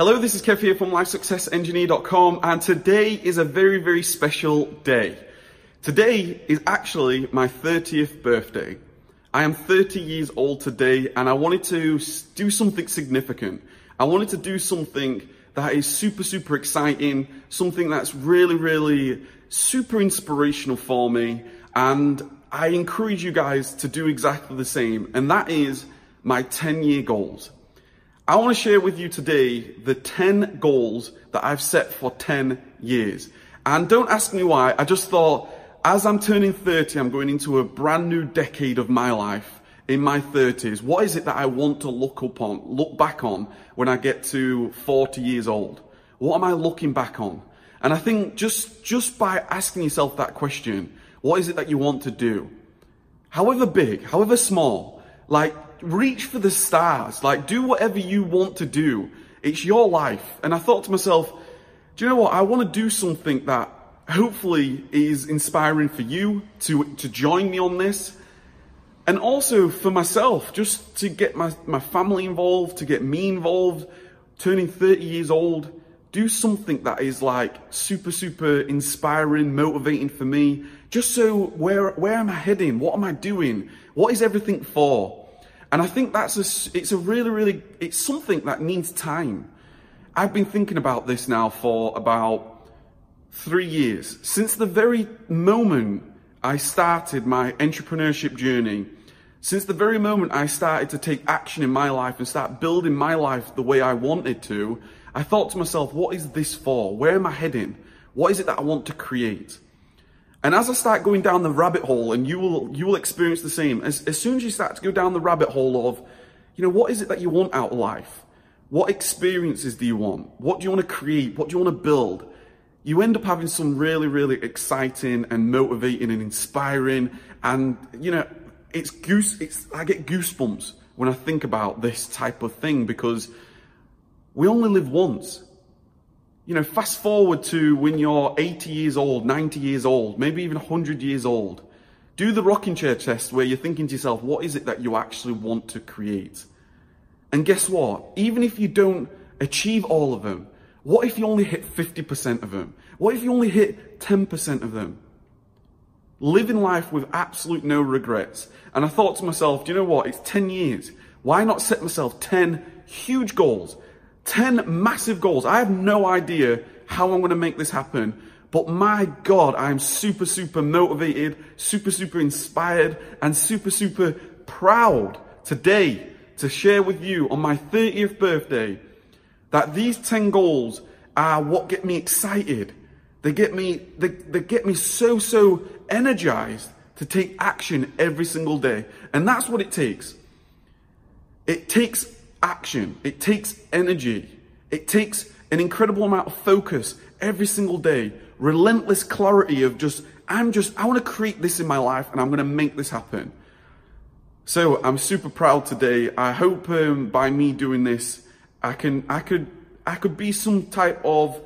Hello, this is Kev here from LifeSuccessEngineer.com and today is a very, very special day. Today is actually my 30th birthday. I am 30 years old today and I wanted to do something significant. I wanted to do something that is super, super exciting, something that's really, really super inspirational for me. And I encourage you guys to do exactly the same. And that is my 10 year goals. I want to share with you today the 10 goals that I've set for 10 years. And don't ask me why. I just thought as I'm turning 30, I'm going into a brand new decade of my life in my 30s. What is it that I want to look upon, look back on when I get to 40 years old? What am I looking back on? And I think just, just by asking yourself that question, what is it that you want to do? However big, however small, like reach for the stars, like do whatever you want to do. It's your life. And I thought to myself, do you know what? I want to do something that hopefully is inspiring for you to, to join me on this. And also for myself, just to get my, my family involved, to get me involved, turning 30 years old, do something that is like super, super inspiring, motivating for me. Just so where, where am I heading? What am I doing? What is everything for? And I think that's a, it's a really, really, it's something that needs time. I've been thinking about this now for about three years. Since the very moment I started my entrepreneurship journey, since the very moment I started to take action in my life and start building my life the way I wanted to, I thought to myself, what is this for? Where am I heading? What is it that I want to create? And as I start going down the rabbit hole, and you will, you will experience the same, as, as soon as you start to go down the rabbit hole of, you know, what is it that you want out of life? What experiences do you want? What do you want to create? What do you want to build? You end up having some really, really exciting and motivating and inspiring. And, you know, it's goose, it's, I get goosebumps when I think about this type of thing because we only live once. You know, fast forward to when you're 80 years old, 90 years old, maybe even 100 years old. Do the rocking chair test where you're thinking to yourself, what is it that you actually want to create? And guess what? Even if you don't achieve all of them, what if you only hit 50% of them? What if you only hit 10% of them? Living life with absolute no regrets. And I thought to myself, do you know what? It's 10 years. Why not set myself 10 huge goals? 10 massive goals. I have no idea how I'm going to make this happen. But my God, I'm super, super motivated, super, super inspired, and super, super proud today to share with you on my 30th birthday that these 10 goals are what get me excited. They get me, they, they get me so, so energized to take action every single day. And that's what it takes. It takes action. It takes energy. It takes an incredible amount of focus every single day. Relentless clarity of just, I'm just, I want to create this in my life and I'm going to make this happen. So I'm super proud today. I hope um, by me doing this, I can, I could, I could be some type of,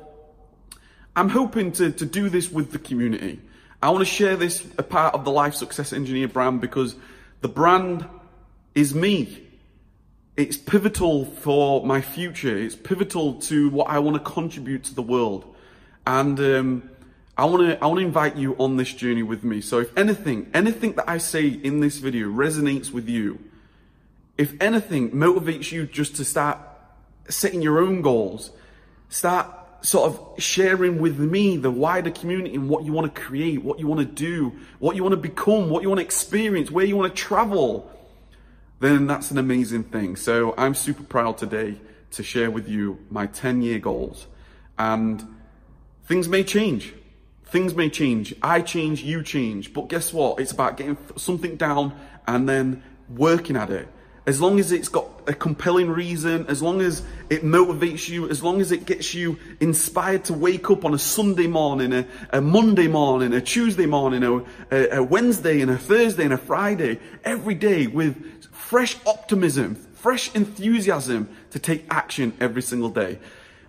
I'm hoping to, to do this with the community. I want to share this a part of the Life Success Engineer brand because the brand is me. It's pivotal for my future. It's pivotal to what I want to contribute to the world. And um, I want to I want to invite you on this journey with me. So if anything, anything that I say in this video resonates with you, if anything motivates you just to start setting your own goals, start sort of sharing with me the wider community and what you want to create, what you want to do, what you want to become, what you want to experience, where you want to travel, then that's an amazing thing. So I'm super proud today to share with you my 10 year goals. And things may change. Things may change. I change, you change. But guess what? It's about getting something down and then working at it. As long as it's got a compelling reason, as long as it motivates you, as long as it gets you inspired to wake up on a Sunday morning, a, a Monday morning, a Tuesday morning, a, a Wednesday and a Thursday and a Friday, every day with fresh optimism, fresh enthusiasm to take action every single day.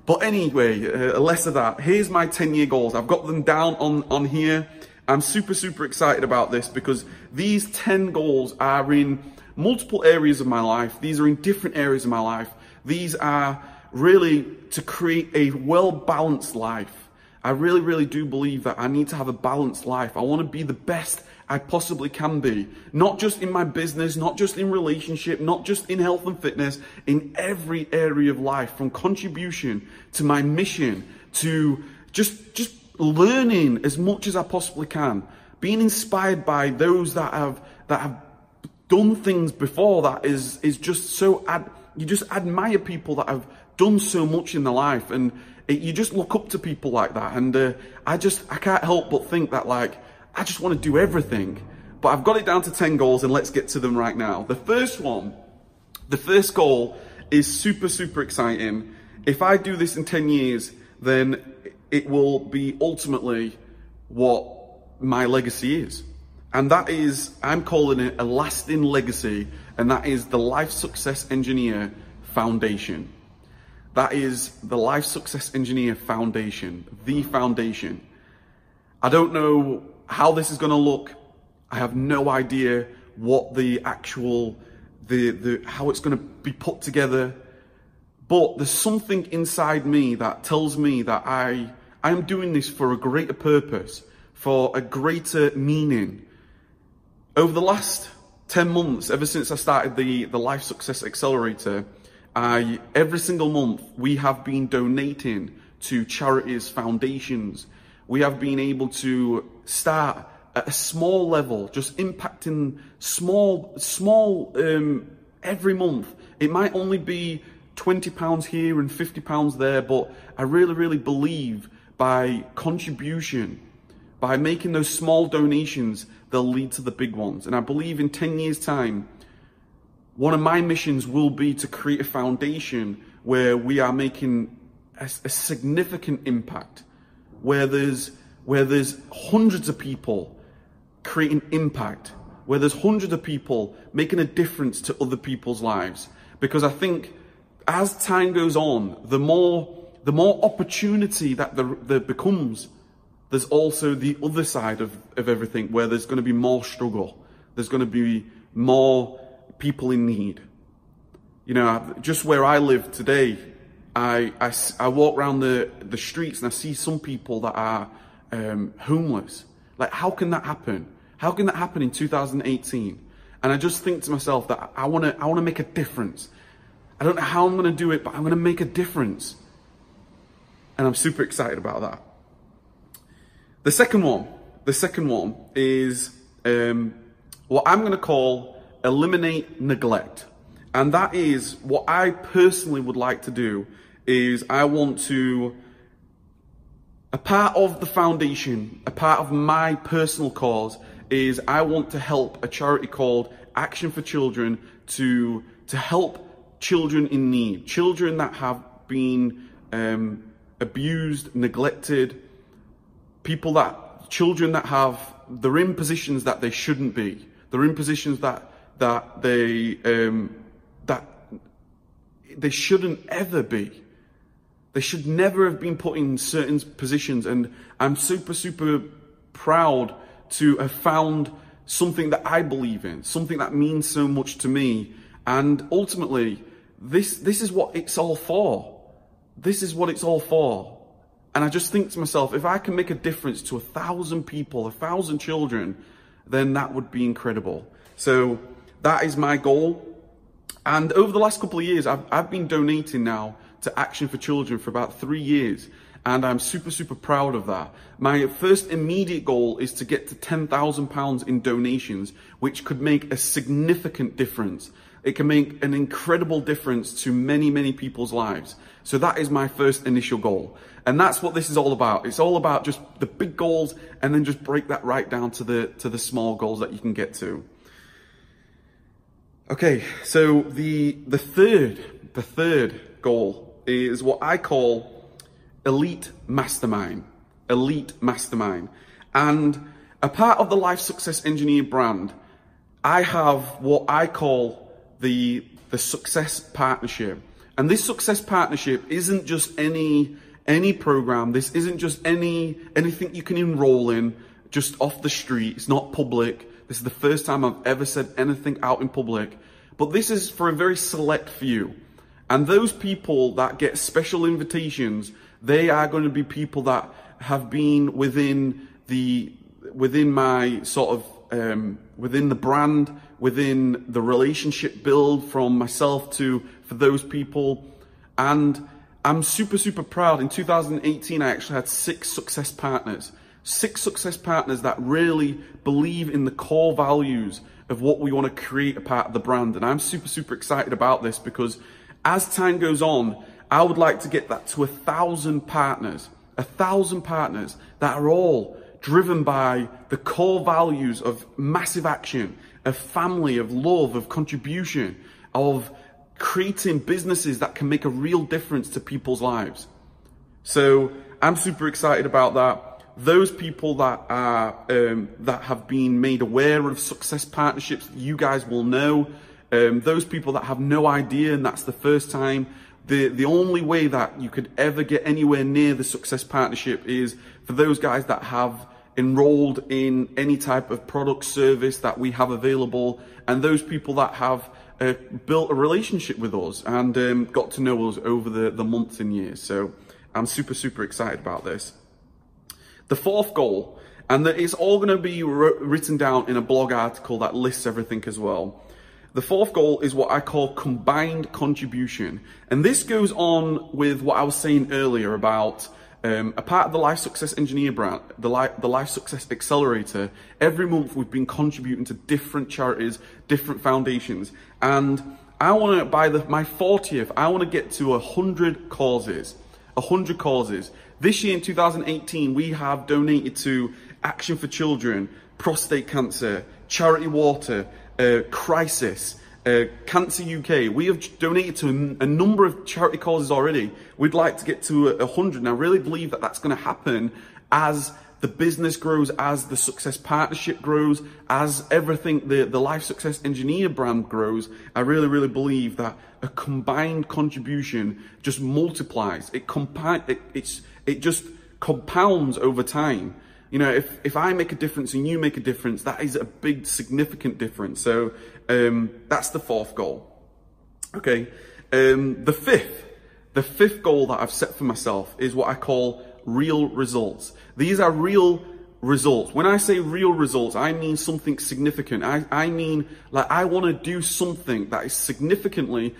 But anyway, uh, less of that. Here's my 10 year goals. I've got them down on, on here. I'm super, super excited about this because these 10 goals are in multiple areas of my life. These are in different areas of my life. These are really to create a well balanced life. I really, really do believe that I need to have a balanced life. I want to be the best I possibly can be. Not just in my business, not just in relationship, not just in health and fitness, in every area of life, from contribution to my mission to just, just learning as much as I possibly can. Being inspired by those that have, that have done things before that is, is just so, ad, you just admire people that have done so much in their life and it, you just look up to people like that. And uh, I just, I can't help but think that like, I just want to do everything. But I've got it down to 10 goals and let's get to them right now. The first one, the first goal is super, super exciting. If I do this in 10 years, then it will be ultimately what my legacy is. And that is, I'm calling it a lasting legacy, and that is the Life Success Engineer Foundation. That is the Life Success Engineer Foundation, the foundation. I don't know how this is going to look. I have no idea what the actual, the, the, how it's going to be put together. But there's something inside me that tells me that I, I'm doing this for a greater purpose, for a greater meaning. Over the last 10 months, ever since I started the, the Life Success Accelerator, I, every single month we have been donating to charities, foundations, we have been able to start at a small level, just impacting small, small, um, every month. It might only be 20 pounds here and 50 pounds there, but I really, really believe by contribution, by making those small donations, they'll lead to the big ones. And I believe in 10 years time, one of my missions will be to create a foundation where we are making a, a significant impact where there's where there's hundreds of people creating impact, where there's hundreds of people making a difference to other people's lives. Because I think as time goes on, the more the more opportunity that there, there becomes, there's also the other side of, of everything where there's going to be more struggle. There's going to be more people in need. You know, just where I live today, I, I, I walk around the, the streets and I see some people that are um, homeless. Like, how can that happen? How can that happen in 2018? And I just think to myself that I want to I want to make a difference. I don't know how I'm going to do it, but I'm going to make a difference. And I'm super excited about that. The second one, the second one is um, what I'm going to call eliminate neglect. And that is what I personally would like to do is I want to, a part of the foundation, a part of my personal cause is I want to help a charity called Action for Children to, to help children in need, children that have been um, abused, neglected, people that, children that have, they're in positions that they shouldn't be. They're in positions that, that they, um, that they shouldn't ever be. They should never have been put in certain positions. And I'm super, super proud to have found something that I believe in, something that means so much to me. And ultimately, this, this is what it's all for. This is what it's all for. And I just think to myself, if I can make a difference to a thousand people, a thousand children, then that would be incredible. So that is my goal. And over the last couple of years, I've, I've been donating now to Action for Children for about three years. And I'm super, super proud of that. My first immediate goal is to get to £10,000 in donations, which could make a significant difference. It can make an incredible difference to many, many people's lives. So that is my first initial goal. And that's what this is all about. It's all about just the big goals and then just break that right down to the, to the small goals that you can get to. Okay, so the, the third, the third goal is what I call elite mastermind. Elite mastermind. And a part of the Life Success Engineer brand, I have what I call the, the success partnership. And this success partnership isn't just any, any program. This isn't just any, anything you can enroll in just off the street. It's not public. This is the first time I've ever said anything out in public. But this is for a very select few. And those people that get special invitations, they are going to be people that have been within the, within my sort of, um, within the brand, within the relationship build from myself to, for those people. And I'm super, super proud. In 2018, I actually had six success partners. Six success partners that really believe in the core values of what we want to create a part of the brand. And I'm super, super excited about this because as time goes on, I would like to get that to a thousand partners, a thousand partners that are all driven by the core values of massive action, of family, of love, of contribution, of creating businesses that can make a real difference to people's lives. So I'm super excited about that. Those people that are um, that have been made aware of success partnerships, you guys will know. Um, those people that have no idea, and that's the first time. The the only way that you could ever get anywhere near the success partnership is for those guys that have enrolled in any type of product service that we have available, and those people that have uh, built a relationship with us and um, got to know us over the, the months and years. So I'm super, super excited about this. The fourth goal, and it's all going to be written down in a blog article that lists everything as well. The fourth goal is what I call combined contribution. And this goes on with what I was saying earlier about um, a part of the Life Success Engineer brand, the Life, the Life Success Accelerator, every month we've been contributing to different charities, different foundations. And I want to, by the, my 40th, I want to get to 100 causes. 100 causes. This year in 2018, we have donated to Action for Children, Prostate Cancer, Charity Water, uh, Crisis, uh, Cancer UK, we have donated to a, a, number of charity causes already. We'd like to get to a, a hundred, and I really believe that that's going to happen as the business grows, as the success partnership grows, as everything, the, the life success engineer brand grows. I really, really believe that a combined contribution just multiplies. It compi- it, it's, it just compounds over time. You know, if, if I make a difference and you make a difference, that is a big, significant difference. So um, that's the fourth goal. Okay. Um, the fifth, the fifth goal that I've set for myself is what I call real results. These are real results. When I say real results, I mean something significant. I, I mean, like, I want to do something that is significantly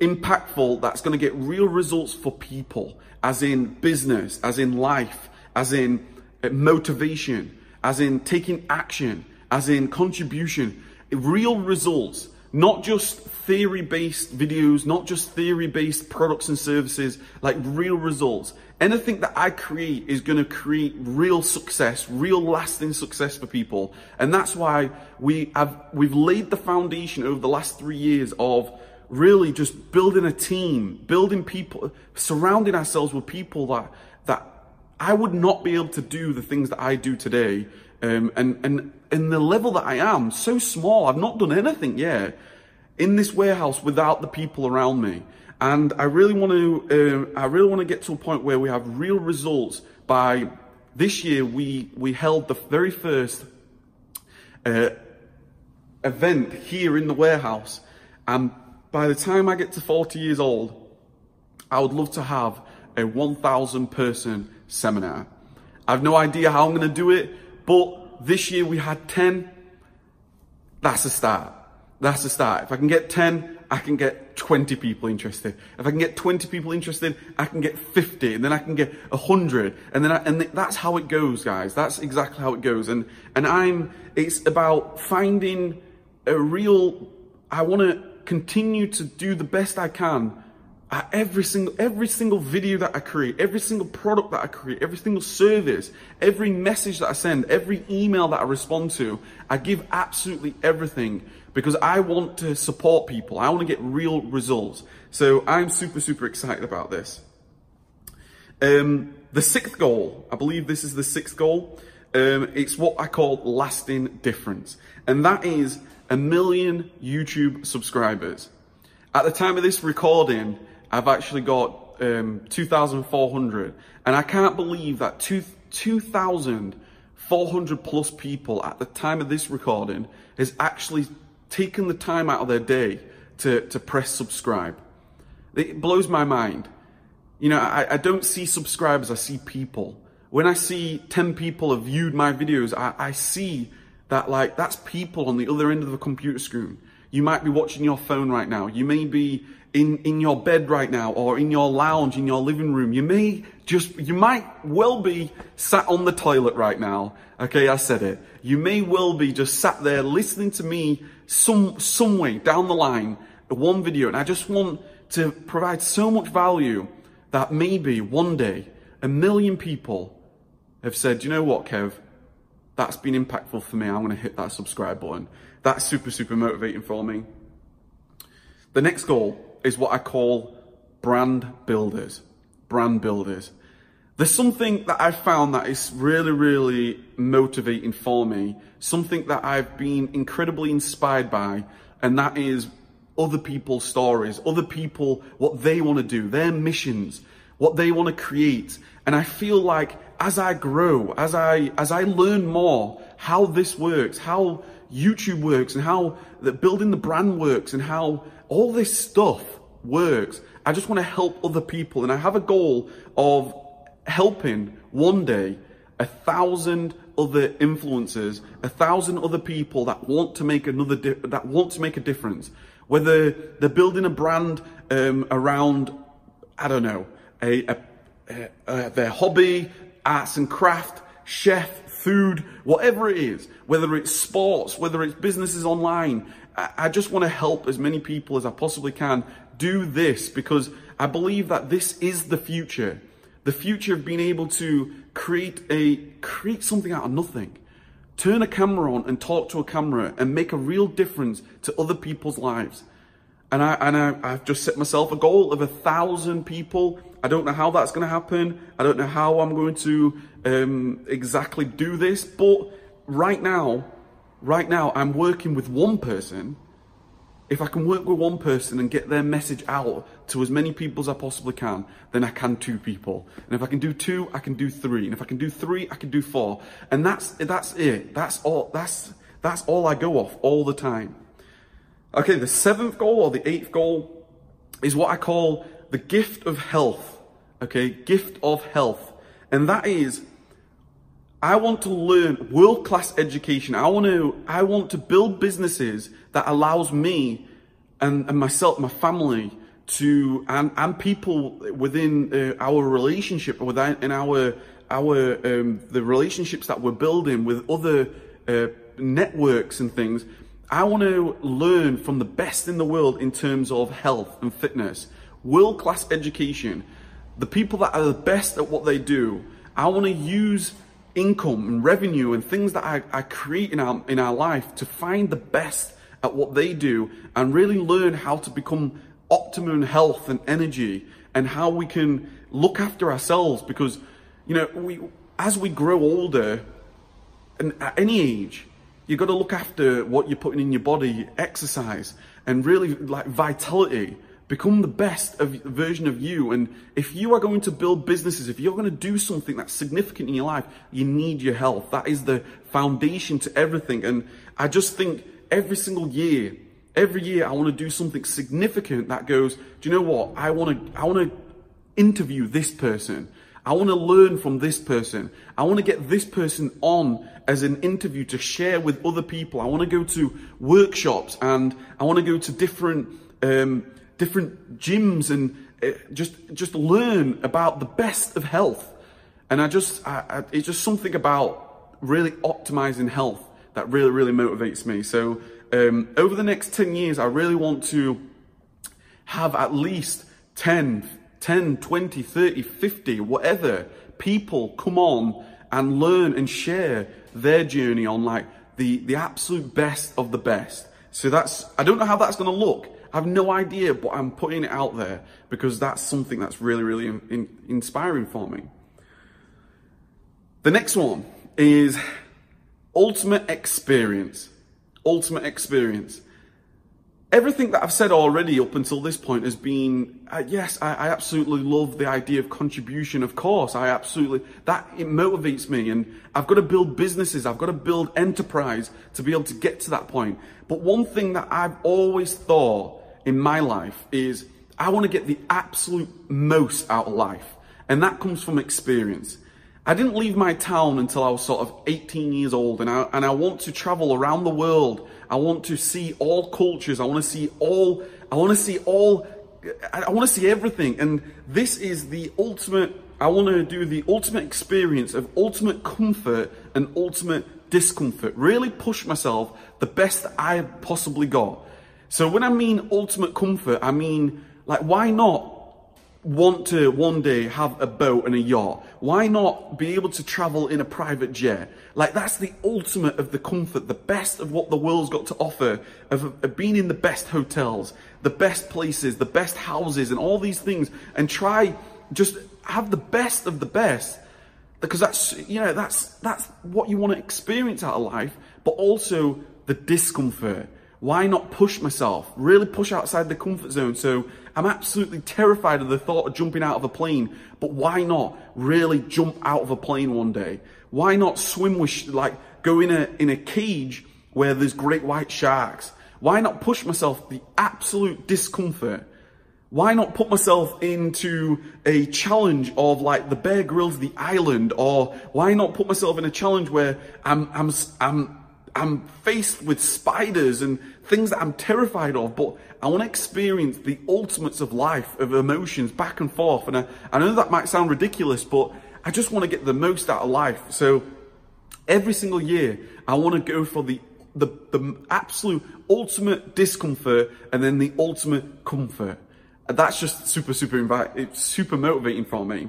impactful, that's going to get real results for people, as in business, as in life, as in uh, motivation, as in taking action, as in contribution, real results, not just theory based videos, not just theory based products and services, like real results. Anything that I create is going to create real success, real lasting success for people. And that's why we have, we've laid the foundation over the last three years of really just building a team, building people, surrounding ourselves with people that, that I would not be able to do the things that I do today. Um, and, and, in the level that I am, so small, I've not done anything yet in this warehouse without the people around me. And I really want to, uh, I really want to get to a point where we have real results by this year. We, we held the very first, uh, event here in the warehouse. And by the time I get to 40 years old, I would love to have a 1,000 person seminar. I have no idea how I'm going to do it, but this year we had 10. That's a start. That's a start. If I can get 10, I can get 20 people interested. If I can get 20 people interested, I can get 50 and then I can get 100 and then I, and that's how it goes, guys. That's exactly how it goes. And, and I'm, it's about finding a real, I want to continue to do the best I can every single every single video that I create, every single product that I create, every single service, every message that I send, every email that I respond to, I give absolutely everything because I want to support people. I want to get real results. So I'm super super excited about this. Um, the sixth goal, I believe this is the sixth goal. Um, it's what I call lasting difference, and that is a million YouTube subscribers. At the time of this recording, I've actually got um, 2,400. And I can't believe that 2,400 plus people at the time of this recording has actually taken the time out of their day to, to press subscribe. It blows my mind. You know, I, I don't see subscribers, I see people. When I see 10 people have viewed my videos, I, I see that like, that's people on the other end of the computer screen. You might be watching your phone right now. You may be in, in your bed right now or in your lounge, in your living room. You may just, you might well be sat on the toilet right now. Okay, I said it. You may well be just sat there listening to me some, some way down the line, one video. And I just want to provide so much value that maybe one day a million people have said, you know what, Kev? That's been impactful for me. I'm going to hit that subscribe button. That's super, super motivating for me. The next goal is what I call brand builders. Brand builders. There's something that I've found that is really, really motivating for me. Something that I've been incredibly inspired by, and that is other people's stories, other people, what they want to do, their missions, what they want to create. And I feel like as I grow, as I, as I learn more how this works, how YouTube works and how the building the brand works and how all this stuff works, I just want to help other people. And I have a goal of helping one day a thousand other influencers, a thousand other people that want to make another, di- that want to make a difference. Whether they're building a brand um, around, I don't know, a, a, a, their hobby, arts and craft, chef, food, whatever it is, whether it's sports, whether it's businesses online. I, just want to help as many people as I possibly can do this because I believe that this is the future. The future of being able to create a, create something out of nothing turn a camera on and talk to a camera and make a real difference to other people's lives. And I and I, I've just set myself a goal of a thousand people. I don't know how that's going to happen. I don't know how I'm going to um, exactly do this. But right now, right now, I'm working with one person. If I can work with one person and get their message out to as many people as I possibly can, then I can two people. And if I can do two, I can do three. And if I can do three, I can do four. And that's that's it. That's all. That's that's all I go off all the time. Okay, the seventh goal or the eighth goal is what I call the gift of health. Okay, gift of health. And that is, I want to learn world class education. I want to, I want to build businesses that allows me and, and myself, my family to, and, and people within uh, our relationship, within in our, our, um, the relationships that we're building with other uh, networks and things I want to learn from the best in the world in terms of health and fitness, world class education, the people that are the best at what they do. I want to use income and revenue and things that I, I create in our, in our life to find the best at what they do and really learn how to become optimum health and energy and how we can look after ourselves because, you know, we, as we grow older and at any age, You've got to look after what you're putting in your body, exercise, and really like vitality. Become the best of, version of you. And if you are going to build businesses, if you're going to do something that's significant in your life, you need your health. That is the foundation to everything. And I just think every single year, every year I want to do something significant that goes, do you know what? I want to, I want to interview this person. I want to learn from this person. I want to get this person on as an interview to share with other people. I want to go to workshops and I want to go to different, um, different gyms and uh, just, just learn about the best of health. And I just, I, I, it's just something about really optimizing health that really, really motivates me. So, um, over the next 10 years, I really want to have at least 10, 10, 20, 30, 50, whatever people come on and learn and share their journey on like the, the absolute best of the best. So that's, I don't know how that's going to look. I have no idea, but I'm putting it out there because that's something that's really, really in, in, inspiring for me. The next one is ultimate experience. Ultimate experience everything that I've said already up until this point has been, uh, yes, I, I, absolutely love the idea of contribution. Of course, I absolutely, that, it motivates me and I've got to build businesses. I've got to build enterprise to be able to get to that point. But one thing that I've always thought in my life is I want to get the absolute most out of life. And that comes from experience. I didn't leave my town until I was sort of 18 years old and I, and I want to travel around the world. I want to see all cultures. I want to see all, I want to see all, I want to see everything. And this is the ultimate, I want to do the ultimate experience of ultimate comfort and ultimate discomfort. Really push myself the best I possibly got. So when I mean ultimate comfort, I mean like, why not want to one day have a boat and a yacht? Why not be able to travel in a private jet? Like, that's the ultimate of the comfort, the best of what the world's got to offer, of, of being in the best hotels, the best places, the best houses, and all these things, and try just have the best of the best. Because that's, you know, that's, that's what you want to experience out of life, but also the discomfort why not push myself? Really push outside the comfort zone. So I'm absolutely terrified of the thought of jumping out of a plane, but why not really jump out of a plane one day? Why not swim with, like, go in a, in a cage where there's great white sharks? Why not push myself the absolute discomfort? Why not put myself into a challenge of like the Bear Grylls, the island, or why not put myself in a challenge where I'm, I'm, I'm I'm faced with spiders and things that I'm terrified of, but I want to experience the ultimates of life, of emotions back and forth. And I, I know that might sound ridiculous, but I just want to get the most out of life. So every single year, I want to go for the, the, the absolute ultimate discomfort and then the ultimate comfort. And that's just super, super, invite, it's super motivating for me.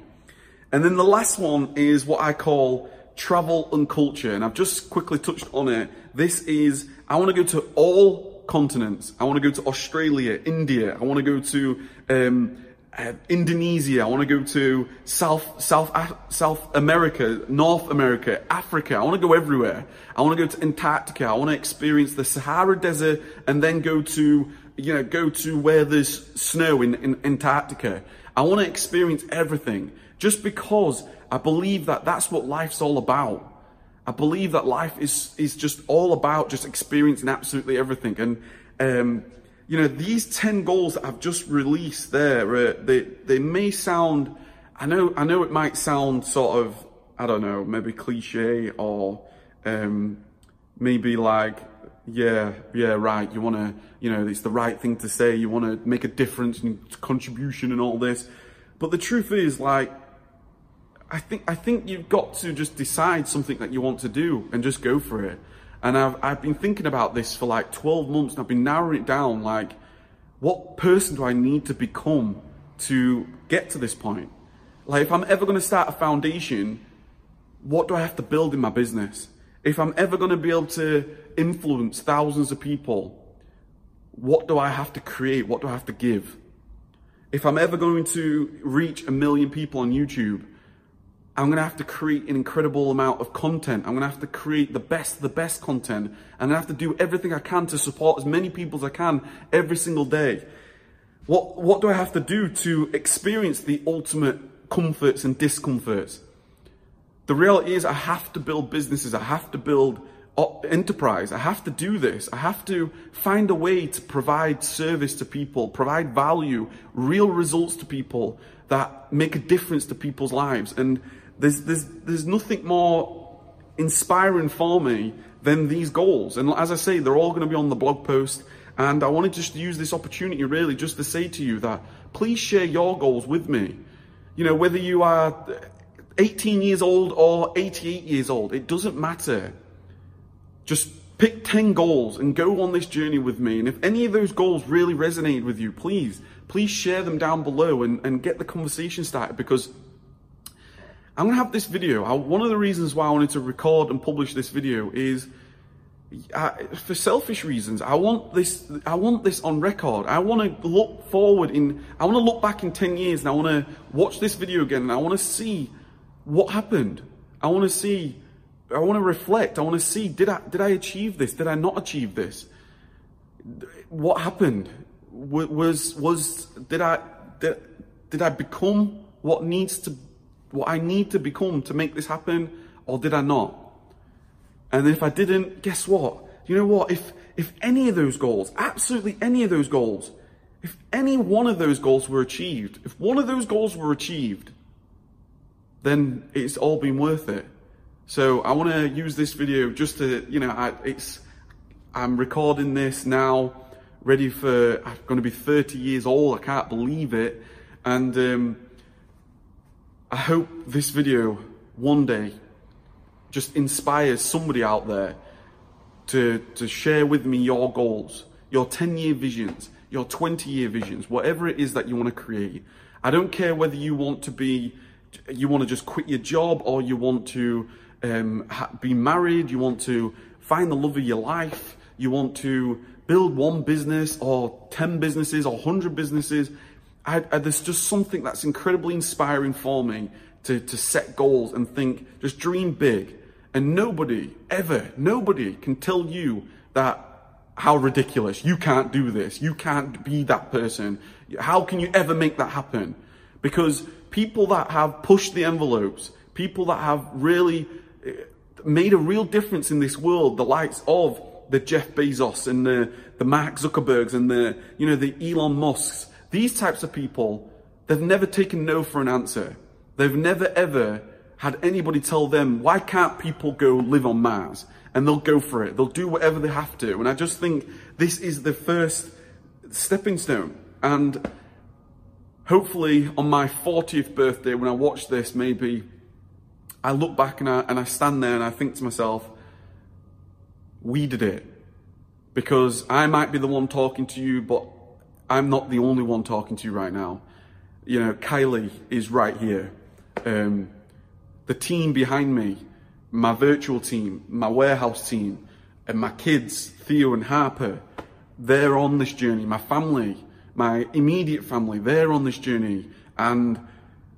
And then the last one is what I call travel and culture. And I've just quickly touched on it. This is, I want to go to all continents. I want to go to Australia, India. I want to go to um, uh, Indonesia. I want to go to South, South, South America, North America, Africa. I want to go everywhere. I want to go to Antarctica. I want to experience the Sahara Desert and then go to, you know, go to where there's snow in, in Antarctica. I want to experience everything just because I believe that that's what life's all about. I believe that life is, is just all about just experiencing absolutely everything. And, um, you know, these 10 goals that I've just released there, uh, they, they may sound, I know, I know it might sound sort of, I don't know, maybe cliche or, um, maybe like, yeah, yeah, right. You want to, you know, it's the right thing to say. You want to make a difference and contribution and all this. But the truth is, like, I think I think you've got to just decide something that you want to do and just go for it. And I've I've been thinking about this for like 12 months and I've been narrowing it down like what person do I need to become to get to this point? Like if I'm ever going to start a foundation, what do I have to build in my business? If I'm ever going to be able to influence thousands of people, what do I have to create? What do I have to give? If I'm ever going to reach a million people on YouTube, I'm going to have to create an incredible amount of content. I'm going to have to create the best, the best content. I'm going to have to do everything I can to support as many people as I can every single day. What, what do I have to do to experience the ultimate comforts and discomforts? The reality is I have to build businesses. I have to build enterprise. I have to do this. I have to find a way to provide service to people, provide value, real results to people that make a difference to people's lives. And there's, there's, there's nothing more inspiring for me than these goals. And as I say, they're all going to be on the blog post. And I wanted to use this opportunity really just to say to you that please share your goals with me. You know, whether you are 18 years old or 88 years old, it doesn't matter. Just pick 10 goals and go on this journey with me. And if any of those goals really resonate with you, please, please share them down below and, and get the conversation started because I'm going to have this video. I, one of the reasons why I wanted to record and publish this video is uh, for selfish reasons. I want this, I want this on record. I want to look forward in, I want to look back in 10 years and I want to watch this video again and I want to see what happened. I want to see, I want to reflect. I want to see, did I, did I achieve this? Did I not achieve this? What happened? Was, was, did I, did, did I become what needs to what I need to become to make this happen, or did I not? And if I didn't, guess what? You know what? If if any of those goals, absolutely any of those goals, If any one of those goals were achieved, if one of those goals were achieved, then it's all been worth it. So I want to use this video just to, you know, I, it's, I'm recording this now, ready for, I'm going to be 30 years old. I can't believe it. And um, I hope this video one day just inspires somebody out there to, to share with me your goals, your 10 year visions, your 20 year visions, whatever it is that you want to create. I don't care whether you want to be, you want to just quit your job or you want to um, be married, you want to find the love of your life, you want to build one business or 10 businesses or 100 businesses. I, I, there's just something that's incredibly inspiring for me to, to set goals and think, just dream big. And nobody, ever, nobody can tell you that how ridiculous. You can't do this. You can't be that person. How can you ever make that happen? Because people that have pushed the envelopes, people that have really made a real difference in this world, the likes of the Jeff Bezos and the, the Mark Zuckerbergs and the, you know, the Elon Musks, these types of people, they've never taken no for an answer. They've never ever had anybody tell them, why can't people go live on Mars? And they'll go for it. They'll do whatever they have to. And I just think this is the first stepping stone. And hopefully on my 40th birthday, when I watch this, maybe I look back and I, and I stand there and I think to myself, we did it. Because I might be the one talking to you, but I'm not the only one talking to you right now. You know, Kylie is right here. Um, the team behind me, my virtual team, my warehouse team, and my kids, Theo and Harper, they're on this journey. My family, my immediate family, they're on this journey. And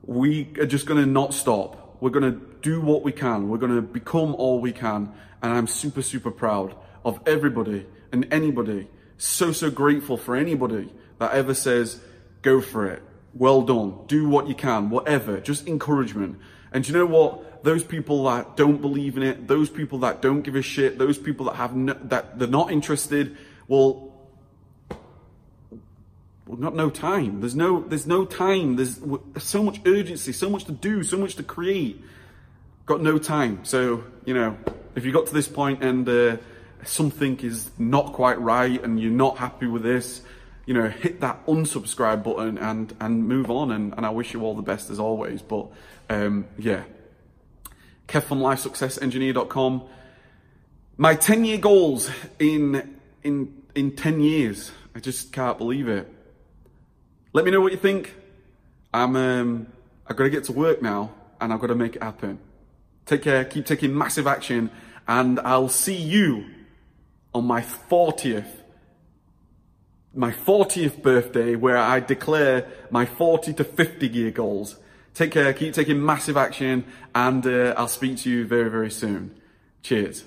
we are just going to not stop. We're going to do what we can. We're going to become all we can. And I'm super, super proud of everybody and anybody. So, so grateful for anybody that ever says, go for it. Well done. Do what you can, whatever. Just encouragement. And you know what? Those people that don't believe in it, those people that don't give a shit, those people that have no, that they're not interested, well, well, not no time. There's no, there's no time. There's so much urgency, so much to do, so much to create. Got no time. So, you know, if you got to this point and uh, something is not quite right and you're not happy with this, you know, hit that unsubscribe button and, and move on. And, and I wish you all the best as always. But, um, yeah. Kev from LifeSuccessEngineer.com. My 10 year goals in, in, in 10 years. I just can't believe it. Let me know what you think. I'm, um, I've got to get to work now and I've got to make it happen. Take care, keep taking massive action, and I'll see you on my 40th, my 40th birthday where I declare my 40 to 50 year goals. Take care, keep taking massive action, and uh, I'll speak to you very, very soon. Cheers.